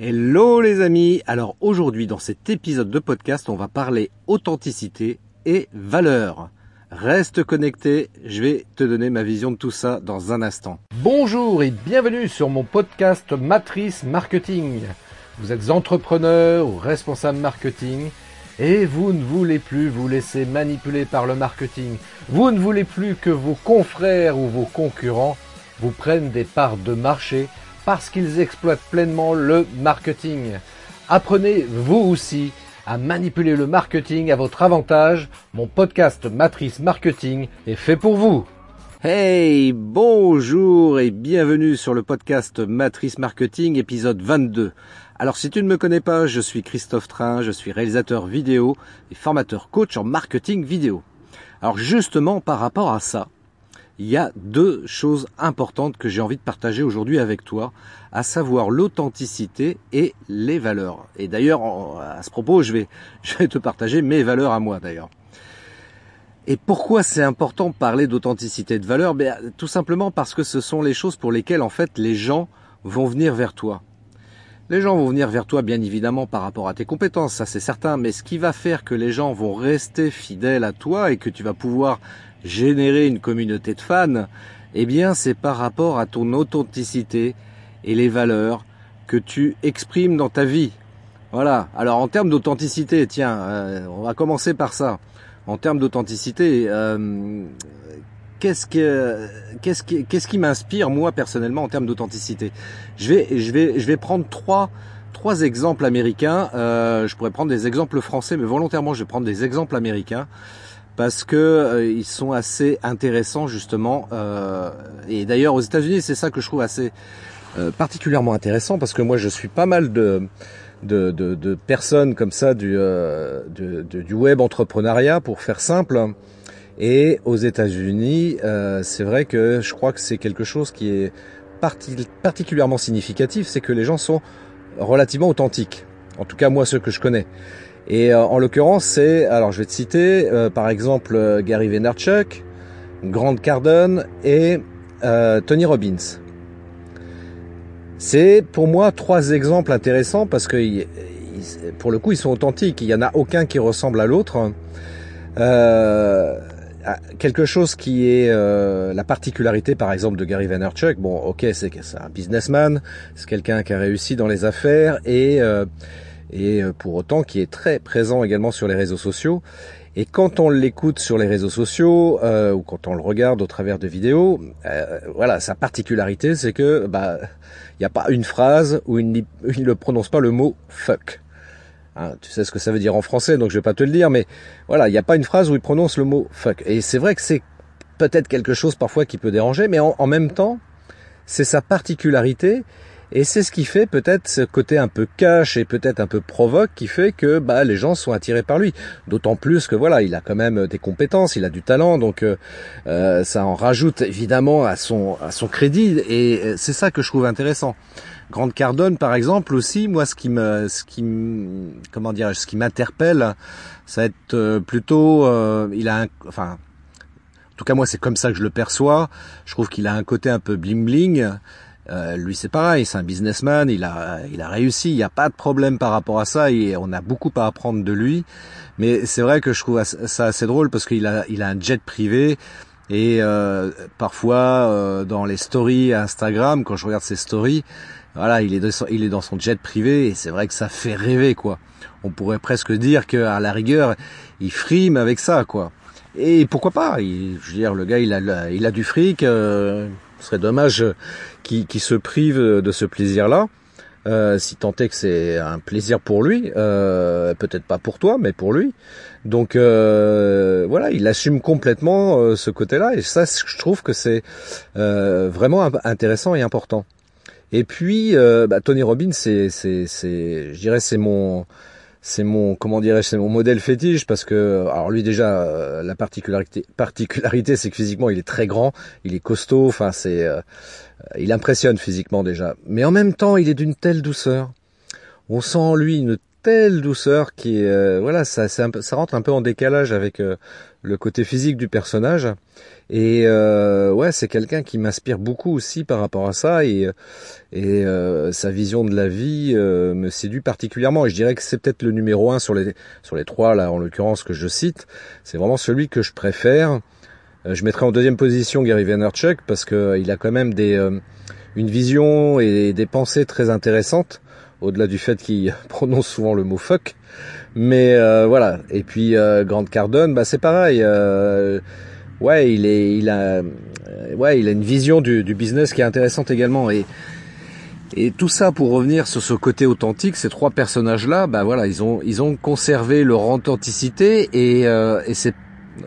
Hello les amis Alors aujourd'hui dans cet épisode de podcast on va parler authenticité et valeur. Reste connecté, je vais te donner ma vision de tout ça dans un instant. Bonjour et bienvenue sur mon podcast Matrice Marketing. Vous êtes entrepreneur ou responsable marketing et vous ne voulez plus vous laisser manipuler par le marketing. Vous ne voulez plus que vos confrères ou vos concurrents vous prennent des parts de marché parce qu'ils exploitent pleinement le marketing. Apprenez vous aussi à manipuler le marketing à votre avantage. Mon podcast Matrice Marketing est fait pour vous. Hey, bonjour et bienvenue sur le podcast Matrice Marketing épisode 22. Alors si tu ne me connais pas, je suis Christophe Train, je suis réalisateur vidéo et formateur coach en marketing vidéo. Alors justement par rapport à ça, il y a deux choses importantes que j'ai envie de partager aujourd'hui avec toi, à savoir l'authenticité et les valeurs. Et d'ailleurs, à ce propos, je vais, te partager mes valeurs à moi d'ailleurs. Et pourquoi c'est important de parler d'authenticité et de valeur ben, Tout simplement parce que ce sont les choses pour lesquelles en fait les gens vont venir vers toi. Les gens vont venir vers toi bien évidemment par rapport à tes compétences, ça c'est certain, mais ce qui va faire que les gens vont rester fidèles à toi et que tu vas pouvoir générer une communauté de fans, eh bien c'est par rapport à ton authenticité et les valeurs que tu exprimes dans ta vie. Voilà. Alors en termes d'authenticité, tiens, euh, on va commencer par ça. En termes d'authenticité, euh, qu'est-ce que qu'est-ce qui qu'est-ce qui m'inspire moi personnellement en termes d'authenticité? Je vais je vais je vais prendre trois trois exemples américains. Euh, je pourrais prendre des exemples français, mais volontairement je vais prendre des exemples américains parce que euh, ils sont assez intéressants justement. Euh, et d'ailleurs aux États-Unis, c'est ça que je trouve assez euh, particulièrement intéressant parce que moi je suis pas mal de de, de, de personnes comme ça du, du web entrepreneuriat pour faire simple. Et aux États-Unis, c'est vrai que je crois que c'est quelque chose qui est particulièrement significatif, c'est que les gens sont relativement authentiques. En tout cas moi ceux que je connais. Et euh, en l'occurrence, c'est, alors je vais te citer, euh, par exemple euh, Gary Vaynerchuk, Grant Cardone et Tony Robbins. C'est pour moi trois exemples intéressants parce que pour le coup ils sont authentiques. Il n'y en a aucun qui ressemble à l'autre. Quelque chose qui est la particularité par exemple de Gary Vaynerchuk. Bon, ok, c'est un businessman, c'est quelqu'un qui a réussi dans les affaires et et euh, pour autant qui est très présent également sur les réseaux sociaux. Et quand on l'écoute sur les réseaux sociaux euh, ou quand on le regarde au travers de vidéos, euh, voilà, sa particularité, c'est que bah il n'y a pas une phrase où il ne prononce pas le mot fuck. Hein, tu sais ce que ça veut dire en français, donc je vais pas te le dire, mais voilà, il n'y a pas une phrase où il prononce le mot fuck. Et c'est vrai que c'est peut-être quelque chose parfois qui peut déranger, mais en même temps, c'est sa particularité et c'est ce qui fait peut-être ce côté un peu cash et peut-être un peu provoque qui fait que bah, les gens sont attirés par lui. D'autant plus que voilà, il a quand même des compétences, il a du talent, donc euh, euh ça en rajoute évidemment à son à son crédit. Et euh, c'est ça que je trouve intéressant. Grande Cardone, par exemple, aussi, moi, ce qui me, ce qui, comment dire, ce qui m'interpelle, ça va être euh, plutôt, il a un, enfin, en tout cas moi, c'est comme ça que je le perçois. Je trouve qu'il a un côté un peu bling bling. Euh, lui c'est pareil, c'est un businessman, il a, il a réussi, il n'y a pas de problème par rapport à ça et on a beaucoup à apprendre de lui. Mais c'est vrai que je trouve ça assez drôle parce qu'il a, il a un jet privé et euh, parfois euh, dans les stories Instagram, quand je regarde ses stories, voilà, il est, de, il est dans son jet privé et c'est vrai que ça fait rêver quoi. On pourrait presque dire qu'à la rigueur, il frime avec ça quoi. Et pourquoi pas? Il, Je veux dire, le gars, il a, il a du fric. Euh, ce serait dommage qu'il se prive de ce plaisir-là. Euh, si tant est que c'est un plaisir pour lui, euh, peut-être pas pour toi, mais pour lui. Donc euh, voilà, il assume complètement euh, ce côté-là, et ça, je trouve que c'est euh, vraiment intéressant et important. Et puis, bah, Tony Robbins, c'est, je dirais, c'est mon, c'est mon comment dirais-je c'est mon modèle fétiche parce que alors lui déjà euh, la particularité particularité c'est que physiquement il est très grand il est costaud enfin c'est euh, il impressionne physiquement déjà. Mais en même temps il est d'une telle douceur. On sent en lui une telle douceur qui, euh, voilà, ça, ça rentre un peu en décalage avec euh, le côté physique du personnage. Et euh, ouais, c'est quelqu'un qui m'inspire beaucoup aussi par rapport à ça et, et sa vision de la vie me séduit particulièrement. Et je dirais que c'est peut-être le numéro un sur les sur les trois là, en l'occurrence que je cite. C'est vraiment celui que je préfère. je mettrai en deuxième position Gary Vaynerchuk parce que il a quand même des une vision et des pensées très intéressantes au-delà du fait qu'il prononce souvent le mot fuck. Mais euh, voilà. Et puis euh, Grant Cardone, bah c'est pareil. Euh, ouais, il est, il a, ouais, il a une vision du, du, business qui est intéressante également. Et et tout ça pour revenir sur ce côté authentique, ces trois personnages-là, bah voilà, ils ont ils ont conservé leur authenticité et, et c'est,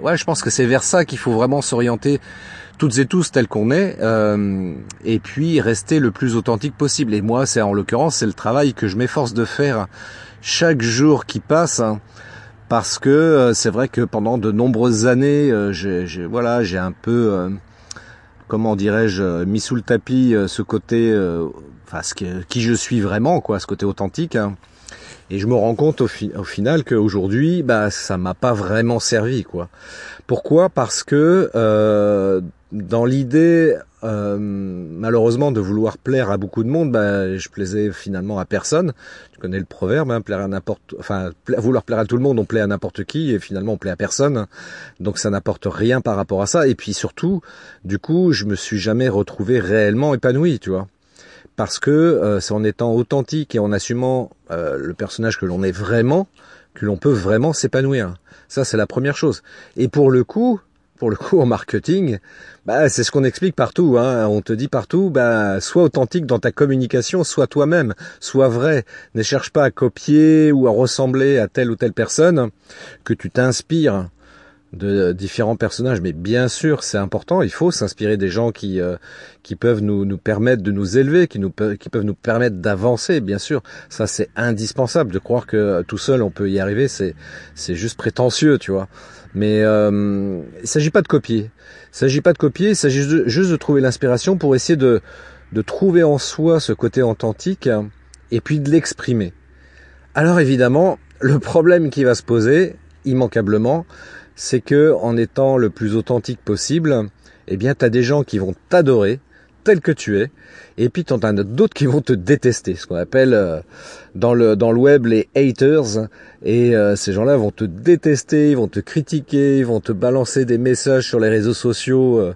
ouais, je pense que c'est vers ça qu'il faut vraiment s'orienter toutes et tous tels qu'on est, euh, et puis rester le plus authentique possible. Et moi, c'est en l'occurrence, c'est le travail que je m'efforce de faire chaque jour qui passe. Hein, parce que euh, c'est vrai que pendant de nombreuses années, euh, j'ai, voilà, j'ai un peu, comment dirais-je, mis sous le tapis ce côté, enfin, ce qui je suis vraiment, quoi, ce côté authentique. Hein. Et je me rends compte au, au final qu'aujourd'hui, bah, ça m'a pas vraiment servi, quoi. Pourquoi? Parce que euh, dans l'idée, euh, malheureusement, de vouloir plaire à beaucoup de monde, bah, je plaisais finalement à personne. Tu connais le proverbe, hein, plaire à n'importe, enfin, vouloir plaire à tout le monde, on plaît à n'importe qui, et finalement on plaît à personne. Donc ça n'apporte rien par rapport à ça. Et puis surtout, du coup, je me suis jamais retrouvé réellement épanoui, tu vois. Parce que euh, c'est en étant authentique et en assumant euh, le personnage que l'on est vraiment que l'on peut vraiment s'épanouir. Ça, c'est la première chose. Et pour le coup, pour le coup en marketing, bah, c'est ce qu'on explique partout. Hein. On te dit partout, bah, sois authentique dans ta communication, sois toi-même, sois vrai. Ne cherche pas à copier ou à ressembler à telle ou telle personne, que tu t'inspires de différents personnages, mais bien sûr c'est important, il faut s'inspirer des gens qui euh, qui peuvent nous nous permettre de nous élever, qui nous qui peuvent nous permettre d'avancer, bien sûr, ça c'est indispensable. De croire que tout seul on peut y arriver, c'est c'est juste prétentieux, tu vois. Mais euh, il s'agit pas de copier. Il s'agit pas de copier, il s'agit juste de trouver l'inspiration pour essayer de, de trouver en soi ce côté authentique et puis de l'exprimer. Alors évidemment, le problème qui va se poser, immanquablement, c'est que en étant le plus authentique possible, eh bien, tu des gens qui vont t'adorer tel que tu es, et puis tu en as d'autres qui vont te détester, ce qu'on appelle euh, dans le dans le web les haters et euh, ces gens-là vont te détester, ils vont te critiquer, ils vont te balancer des messages sur les réseaux sociaux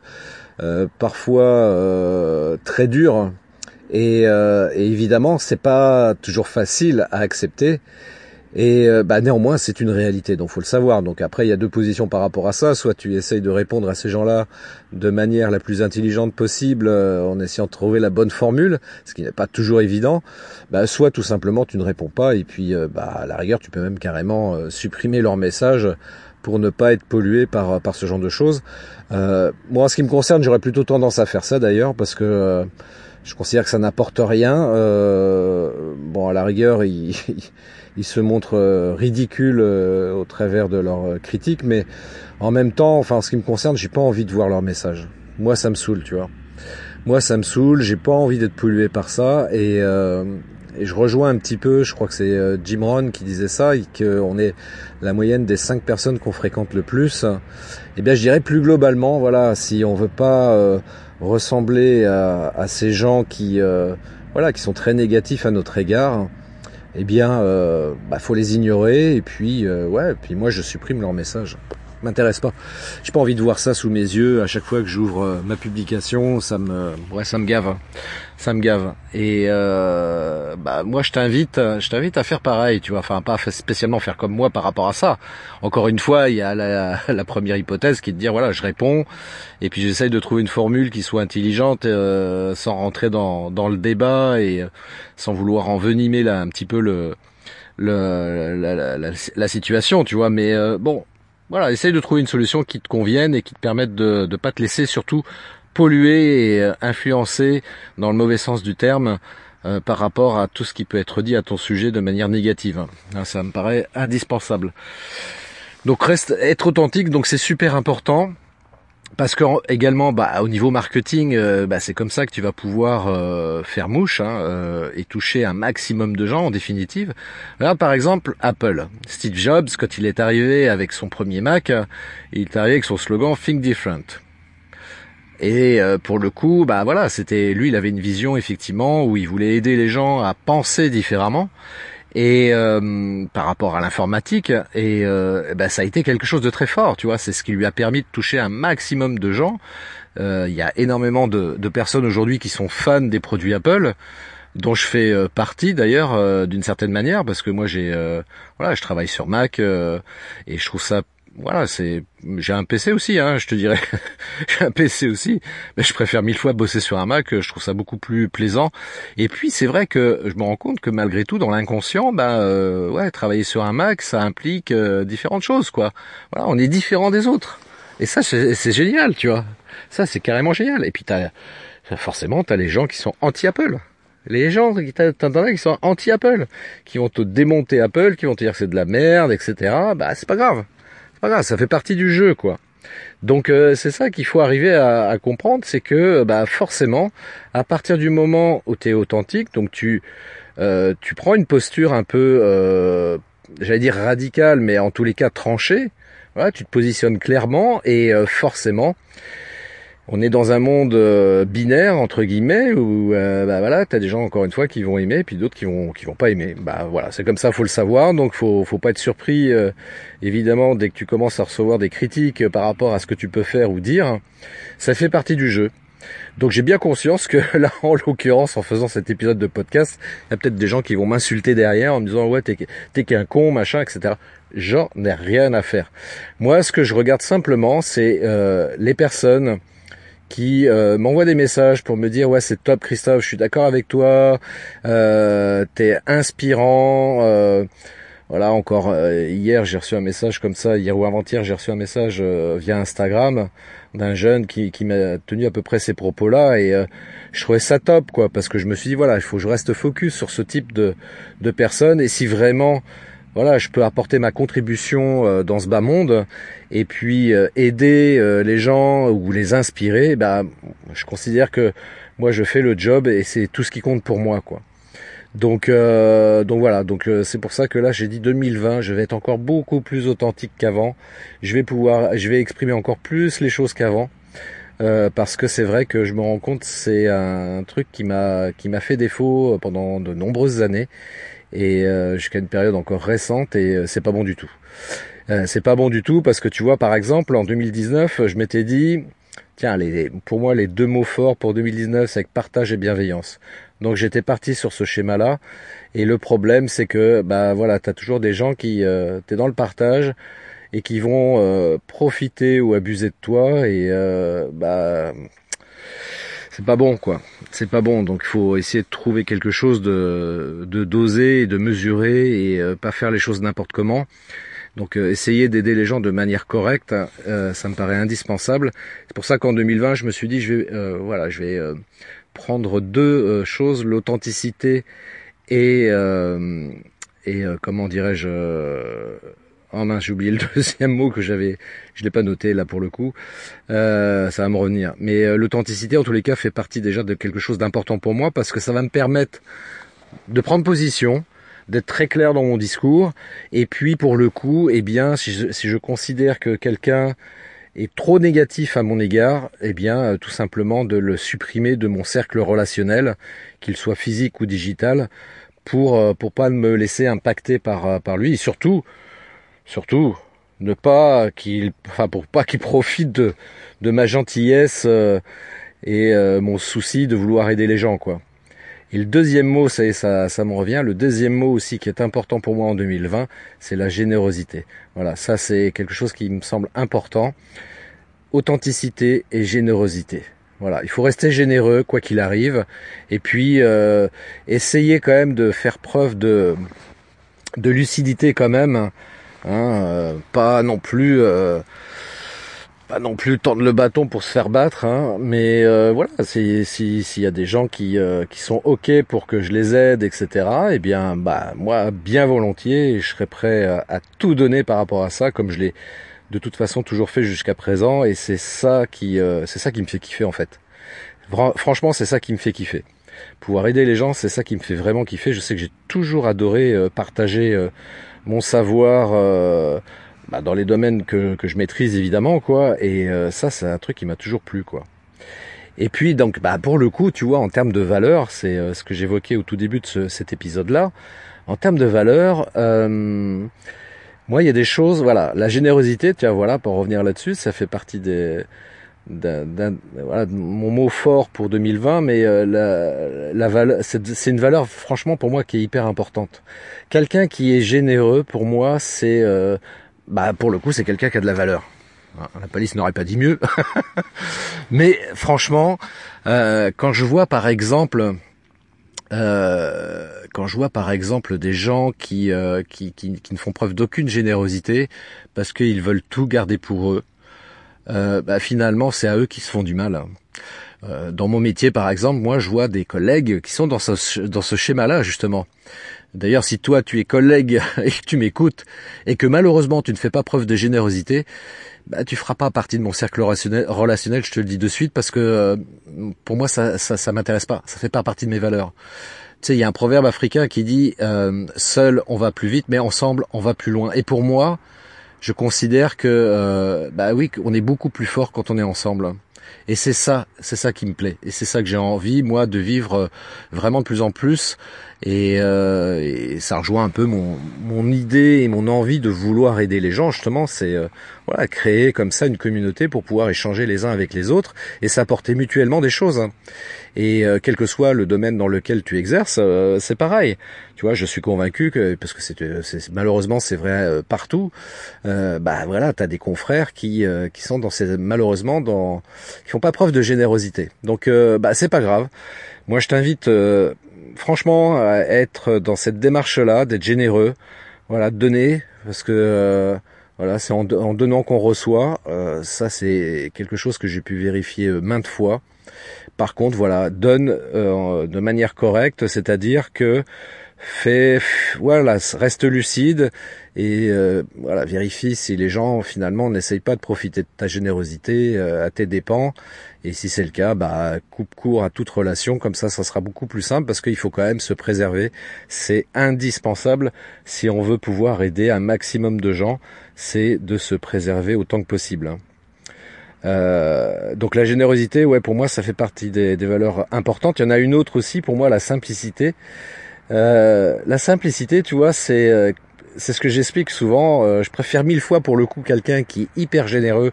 euh, parfois très durs. Et, et évidemment c'est pas toujours facile à accepter et euh, bah, néanmoins, c'est une réalité, donc faut le savoir. Donc après, il y a deux positions par rapport à ça. Soit tu essayes de répondre à ces gens-là de manière la plus intelligente possible, euh, en essayant de trouver la bonne formule, ce qui n'est pas toujours évident. Bah, soit tout simplement tu ne réponds pas, et puis euh, bah, à la rigueur, tu peux même carrément supprimer leur message pour ne pas être pollué par, par ce genre de choses. moi, en ce qui me concerne, j'aurais plutôt tendance à faire ça d'ailleurs, parce que je considère que ça n'apporte rien. bon, à la rigueur, il ils se montrent euh, ridicules euh, au travers de leurs euh, critiques, mais en même temps, enfin, en ce qui me concerne, j'ai pas envie de voir leurs messages. Moi, ça me saoule, tu vois. Moi, ça me saoule. J'ai pas envie d'être pollué par ça, et, et je rejoins un petit peu. Je crois que c'est Jim Rohn qui disait ça, et qu'on est la moyenne des cinq personnes qu'on fréquente le plus. Eh bien, je dirais plus globalement, voilà, si on veut pas ressembler à, ces gens qui, voilà, qui sont très négatifs à notre égard eh bien, euh, bah, faut les ignorer et puis, euh, ouais, puis moi je supprime leur message. M'intéresse pas. J'ai pas envie de voir ça sous mes yeux à chaque fois que j'ouvre euh, ma publication. Ça me, ouais, ça me gave ça me gave. Et euh, bah moi je t'invite, je t'invite à faire pareil, tu. Enfin pas spécialement faire comme moi par rapport à ça. Encore une fois, il y a la, première hypothèse qui est de dire voilà, je réponds et puis j'essaye de trouver une formule qui soit intelligente euh, sans rentrer dans, le débat et sans vouloir envenimer un petit peu le, la, situation, tu vois. Mais bon, voilà, essaye de trouver une solution qui te convienne et qui te permette de ne pas te laisser surtout pollué et euh, influencé dans le mauvais sens du terme euh, par rapport à tout ce qui peut être dit à ton sujet de manière négative. Hein, ça me paraît indispensable. Donc reste être authentique, donc c'est super important. Parce que également, bah, au niveau marketing, euh, bah, c'est comme ça que tu vas pouvoir euh, faire mouche hein, euh, et toucher un maximum de gens en définitive. Par exemple Apple. Steve Jobs, quand il est arrivé avec son premier Mac, il est arrivé avec son slogan Think Different. Et pour le coup, bah voilà, c'était lui, il avait une vision effectivement où il voulait aider les gens à penser différemment et euh, par rapport à l'informatique et euh, ben, ça a été quelque chose de très fort tu vois. C'est ce qui lui a permis de toucher un maximum de gens. Euh, il y a énormément de, de personnes aujourd'hui qui sont fans des produits Apple dont je fais partie d'ailleurs d'une certaine manière parce que moi j'ai voilà je travaille sur Mac et je trouve ça voilà, c'est j'ai un PC aussi, hein, je te dirais. j'ai un PC aussi, mais je préfère mille fois bosser sur un Mac. Je trouve ça beaucoup plus plaisant. Et puis c'est vrai que je me rends compte que malgré tout, dans l'inconscient, ben euh, ouais, travailler sur un Mac, ça implique euh, différentes choses, quoi. Voilà, on est différent des autres. Et ça, c'est génial, tu vois. Ça, c'est carrément génial. Et puis t'as forcément, t'as les gens qui sont anti-Apple. Les gens qui qui sont anti-Apple, qui vont te démonter Apple, qui vont te dire que c'est de la merde, etc. Bah c'est pas grave ça fait partie du jeu, quoi. Donc euh, c'est ça qu'il faut arriver à, comprendre, c'est que bah forcément, à partir du moment où tu es authentique, donc tu euh, tu prends une posture un peu, euh, j'allais dire radicale, mais en tous les cas tranchée. Voilà, tu te positionnes clairement et forcément, on est dans un monde euh, binaire entre guillemets où euh, bah voilà, t'as des gens encore une fois qui vont aimer, puis d'autres qui vont qui vont pas aimer. Bah voilà, c'est comme ça, faut le savoir. Donc faut faut pas être surpris euh, évidemment dès que tu commences à recevoir des critiques par rapport à ce que tu peux faire ou dire. Ça fait partie du jeu. Donc j'ai bien conscience que là, en l'occurrence, en faisant cet épisode de podcast, il y a peut-être des gens qui vont m'insulter derrière en me disant ouais t'es t'es qu'un con machin etc. J'en ai rien à faire. Moi, ce que je regarde simplement, c'est les personnes qui euh, m'envoie des messages pour me dire ouais c'est top Christophe, je suis d'accord avec toi, euh, t'es inspirant. Euh, voilà encore euh, hier j'ai reçu un message comme ça, hier ou avant-hier j'ai reçu un message via Instagram d'un jeune qui, qui m'a tenu à peu près ces propos-là et je trouvais ça top quoi parce que je me suis dit voilà il faut que je reste focus sur ce type de, de personnes et si vraiment voilà, je peux apporter ma contribution euh, dans ce bas monde et puis euh, aider euh, les gens ou les inspirer, bah, je considère que moi je fais le job et c'est tout ce qui compte pour moi, quoi. Donc, donc voilà, donc c'est pour ça que là j'ai dit 2020, je vais être encore beaucoup plus authentique qu'avant. Je vais pouvoir, je vais exprimer encore plus les choses qu'avant. parce que c'est vrai que je me rends compte c'est un truc qui m'a qui m'a fait défaut pendant de nombreuses années et euh, jusqu'à une période encore récente et euh, c'est pas bon du tout. Euh, c'est pas bon du tout parce que tu vois par exemple en 2019 je m'étais dit tiens les, pour moi les deux mots forts pour 2019 c'est partage et bienveillance. Donc j'étais parti sur ce schéma là et le problème c'est que bah voilà tu as toujours des gens qui euh, t'es dans le partage et qui vont profiter ou abuser de toi et bah c'est pas bon quoi. C'est pas bon. Donc il faut essayer de trouver quelque chose de, de dosé et de mesurer et euh, pas faire les choses n'importe comment. Donc euh, essayer d'aider les gens de manière correcte, euh, ça me paraît indispensable. C'est pour ça qu'en 2020, je me suis dit je vais voilà, je vais prendre deux choses, l'authenticité et et comment dirais-je Oh mince, j'ai oublié le deuxième mot que j'avais, je l'ai pas noté là pour le coup. Euh, ça va me revenir. Mais euh, l'authenticité, en tous les cas, fait partie déjà de quelque chose d'important pour moi parce que ça va me permettre de prendre position, d'être très clair dans mon discours. Et puis pour le coup, eh bien, si je, si je considère que quelqu'un est trop négatif à mon égard, eh bien, euh, tout simplement de le supprimer de mon cercle relationnel, qu'il soit physique ou digital, pour pour pas me laisser impacter par par lui. Et surtout Surtout, ne pas qu'il, enfin pour pas qu'il profite de, de ma gentillesse euh, et euh, mon souci de vouloir aider les gens, quoi. Et le deuxième mot, ça, ça, ça me revient. Le deuxième mot aussi qui est important pour moi en 2020, c'est la générosité. Voilà, ça c'est quelque chose qui me semble important. Authenticité et générosité. Voilà, il faut rester généreux quoi qu'il arrive, et puis euh, essayer quand même de faire preuve de de lucidité quand même Hein, euh, pas non plus euh, pas non plus tendre le bâton pour se faire battre, hein, mais euh, voilà, s'il y a des gens qui, qui sont ok pour que je les aide, etc. Eh bien, bah moi, bien volontiers, je serais prêt à, tout donner par rapport à ça, comme je l'ai de toute façon toujours fait jusqu'à présent et c'est ça qui c'est ça qui me fait kiffer en fait. Franchement, c'est ça qui me fait kiffer. Pouvoir aider les gens, c'est ça qui me fait vraiment kiffer. Je sais que j'ai toujours adoré partager mon savoir bah, dans les domaines que, que, je maîtrise évidemment quoi. Et euh, ça c'est un truc qui m'a toujours plu quoi. Et puis donc bah pour le coup tu vois en termes de valeur c'est euh, ce que j'évoquais au tout début de ce, cet épisode là en termes de valeur euh, moi il y a des choses voilà la générosité vois voilà pour revenir là-dessus ça fait partie des voilà, mon mot fort pour 2020, mais euh, la, la valeur, c'est, une valeur franchement pour moi qui est hyper importante. Quelqu'un qui est généreux, pour moi, c'est bah pour le coup c'est quelqu'un qui a de la valeur. La police n'aurait pas dit mieux. Mais franchement, euh, quand je vois par exemple, euh, quand je vois par exemple des gens qui, euh, qui, qui, qui, ne font preuve d'aucune générosité parce qu'ils veulent tout garder pour eux, bah, finalement c'est à eux qui se font du mal. Dans mon métier, par exemple, moi, je vois des collègues qui sont dans ce, dans ce schéma-là, justement. D'ailleurs, si toi tu es collègue et que tu m'écoutes et que malheureusement tu ne fais pas preuve de générosité, bah, tu feras pas partie de mon cercle relationnel, je te le dis de suite, parce que euh, pour moi ça, ça, ça m'intéresse pas, ça fait pas partie de mes valeurs. Tu sais, il y a un proverbe africain qui dit euh, seul on va plus vite, mais ensemble on va plus loin. Et pour moi, je considère que euh, bah oui, on est beaucoup plus fort quand on est ensemble. Et c'est ça, c'est ça qui me plaît. Et c'est ça que j'ai envie, moi, de vivre euh, vraiment de plus en plus. Et, euh, et, ça rejoint un peu mon, mon idée et mon envie de vouloir aider les gens. Justement, c'est euh, voilà créer comme ça une communauté pour pouvoir échanger les uns avec les autres et s'apporter mutuellement des choses. Hein. Et euh, quel que soit le domaine dans lequel tu exerces, euh, c'est pareil. Tu vois, je suis convaincu que parce que c'est malheureusement c'est vrai euh, partout. bah voilà, t'as des confrères qui qui sont dans ces malheureusement dans qui font pas preuve de générosité. Donc bah c'est pas grave. Moi, je t'invite franchement à être dans cette démarche-là, d'être généreux, voilà, de donner, parce que voilà, c'est en, donnant qu'on reçoit. ça, c'est quelque chose que j'ai pu vérifier maintes fois. Par contre, voilà, donne euh, de manière correcte, c'est-à-dire que fais, voilà, reste lucide et euh, voilà, vérifie si les gens finalement n'essayent pas de profiter de ta générosité euh, à tes dépens. Et si c'est le cas, bah coupe court à toute relation, comme ça, ça sera beaucoup plus simple parce qu'il faut quand même se préserver. C'est indispensable si on veut pouvoir aider un maximum de gens, c'est de se préserver autant que possible. Hein. Euh, donc la générosité, ouais, pour moi, ça fait partie des, valeurs importantes. Il y en a une autre aussi, pour moi, la simplicité. Euh, la simplicité, tu vois, c'est euh, c'est ce que j'explique souvent. je préfère mille fois pour le coup quelqu'un qui est hyper généreux,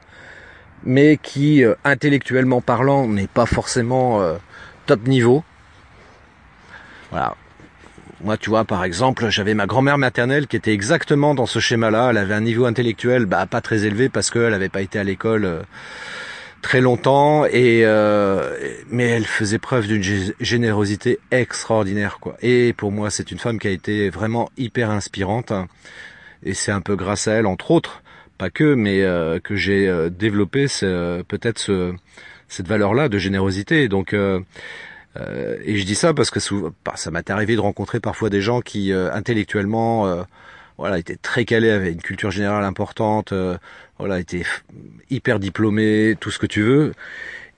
mais qui, intellectuellement parlant, n'est pas forcément top niveau. Voilà. Moi, tu vois, par exemple, j'avais ma grand-mère maternelle qui était exactement dans ce schéma-là. Elle avait un niveau intellectuel bah, pas très élevé parce qu'elle n'avait pas été à l'école euh, très longtemps, et euh, mais elle faisait preuve d'une générosité extraordinaire, quoi. Et pour moi, c'est une femme qui a été vraiment hyper inspirante. Hein. et c'est un peu grâce à elle, entre autres, pas que, mais euh, que j'ai développé peut-être ce, cette valeur-là de générosité. Donc euh, et je dis ça parce que bah, ça m'est arrivé de rencontrer parfois des gens qui euh, intellectuellement euh, voilà étaient très calés, avaient une culture générale importante, voilà étaient hyper diplômés, tout ce que tu veux.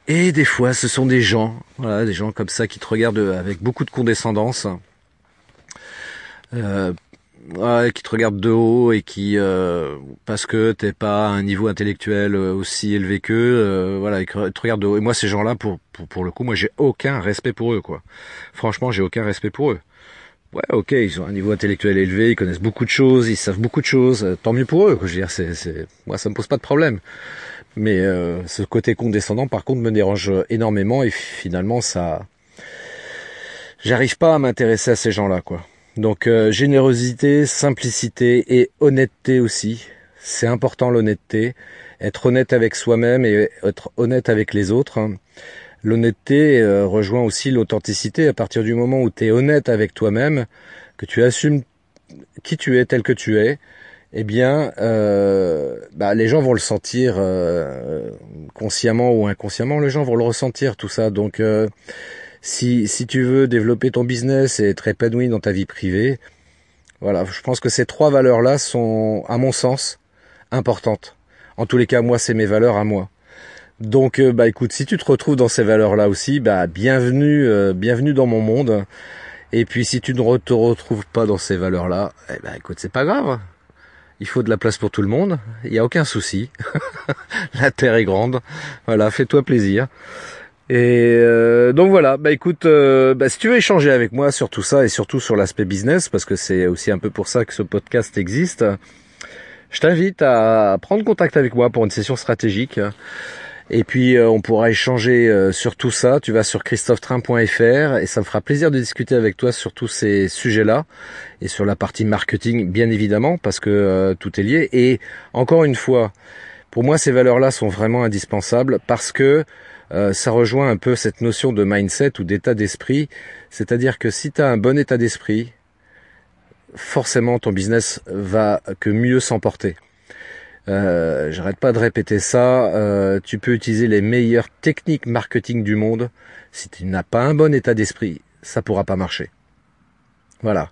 Et des fois, ce sont des gens, voilà, des gens comme ça qui te regardent avec beaucoup de condescendance. Euh, qui te regarde de haut et qui euh, parce que t'es pas à un niveau intellectuel euh, aussi élevé qu'eux, euh, voilà, ils te regardent de haut. Et moi, ces gens-là, pour, pour, pour le coup, moi, j'ai aucun respect pour eux, quoi. Franchement, j'ai aucun respect pour eux. Ouais, ok, ils ont un niveau intellectuel élevé, ils connaissent beaucoup de choses, ils savent beaucoup de choses. Tant mieux pour eux, quoi. Je veux dire, c'est, moi, ça me pose pas de problème. Mais ce côté condescendant, par contre, me dérange énormément et finalement, ça, j'arrive pas à m'intéresser à ces gens-là, quoi. Donc euh, générosité, simplicité et honnêteté aussi. C'est important l'honnêteté. Être honnête avec soi-même et être honnête avec les autres. L'honnêteté euh, rejoint aussi l'authenticité. À partir du moment où tu honnête avec toi-même, que tu assumes qui tu es tel que tu es, eh bien, euh, bah, les gens vont le sentir consciemment ou inconsciemment. Les gens vont le ressentir tout ça. Donc si, si tu veux développer ton business et être épanoui dans ta vie privée, voilà, je pense que ces trois valeurs-là sont, à mon sens, importantes. En tous les cas, moi, c'est mes valeurs à moi. Donc, euh, bah écoute, si tu te retrouves dans ces valeurs-là aussi, bah bienvenue, euh, bienvenue dans mon monde. Et puis, si tu ne te retrouves pas dans ces valeurs-là, eh ben écoute, c'est pas grave. Il faut de la place pour tout le monde. Il n'y a aucun souci. la terre est grande. Voilà, fais-toi plaisir. Et euh, donc voilà, bah écoute, bah, si tu veux échanger avec moi sur tout ça et surtout sur l'aspect business, parce que c'est aussi un peu pour ça que ce podcast existe, je t'invite à prendre contact avec moi pour une session stratégique. Et puis euh, on pourra échanger euh, sur tout ça. Tu vas sur christophetrain.fr et ça me fera plaisir de discuter avec toi sur tous ces sujets-là et sur la partie marketing bien évidemment parce que euh, tout est lié. Et encore une fois, pour moi ces valeurs-là sont vraiment indispensables parce que ça rejoint un peu cette notion de mindset ou d'état d'esprit. C'est-à-dire que si tu as un bon état d'esprit, forcément ton business va que mieux s'emporter. Euh, J'arrête pas de répéter ça. Euh, tu peux utiliser les meilleures techniques marketing du monde. Si tu n'as pas un bon état d'esprit, ça pourra pas marcher. Voilà.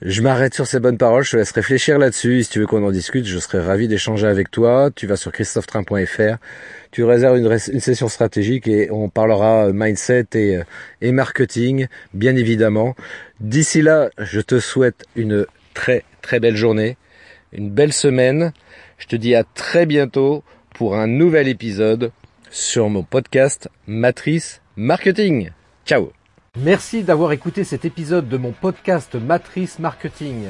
Je m'arrête sur ces bonnes paroles, je te laisse réfléchir là-dessus. Si tu veux qu'on en discute, je serai ravi d'échanger avec toi. Tu vas sur christophetrain.fr, tu réserves une, session stratégique et on parlera mindset et, et marketing, bien évidemment. D'ici là, je te souhaite une très très belle journée une belle semaine. Je te dis à très bientôt pour un nouvel épisode sur mon podcast Matrice Marketing. Ciao Merci d'avoir écouté cet épisode de mon podcast Matrice Marketing.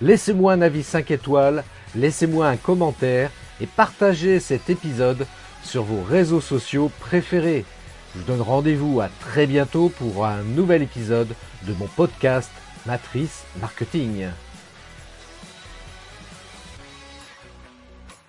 Laissez-moi un avis 5 étoiles, laissez-moi un commentaire et partagez cet épisode sur vos réseaux sociaux préférés. Je vous donne rendez-vous à très bientôt pour un nouvel épisode de mon podcast Matrice Marketing.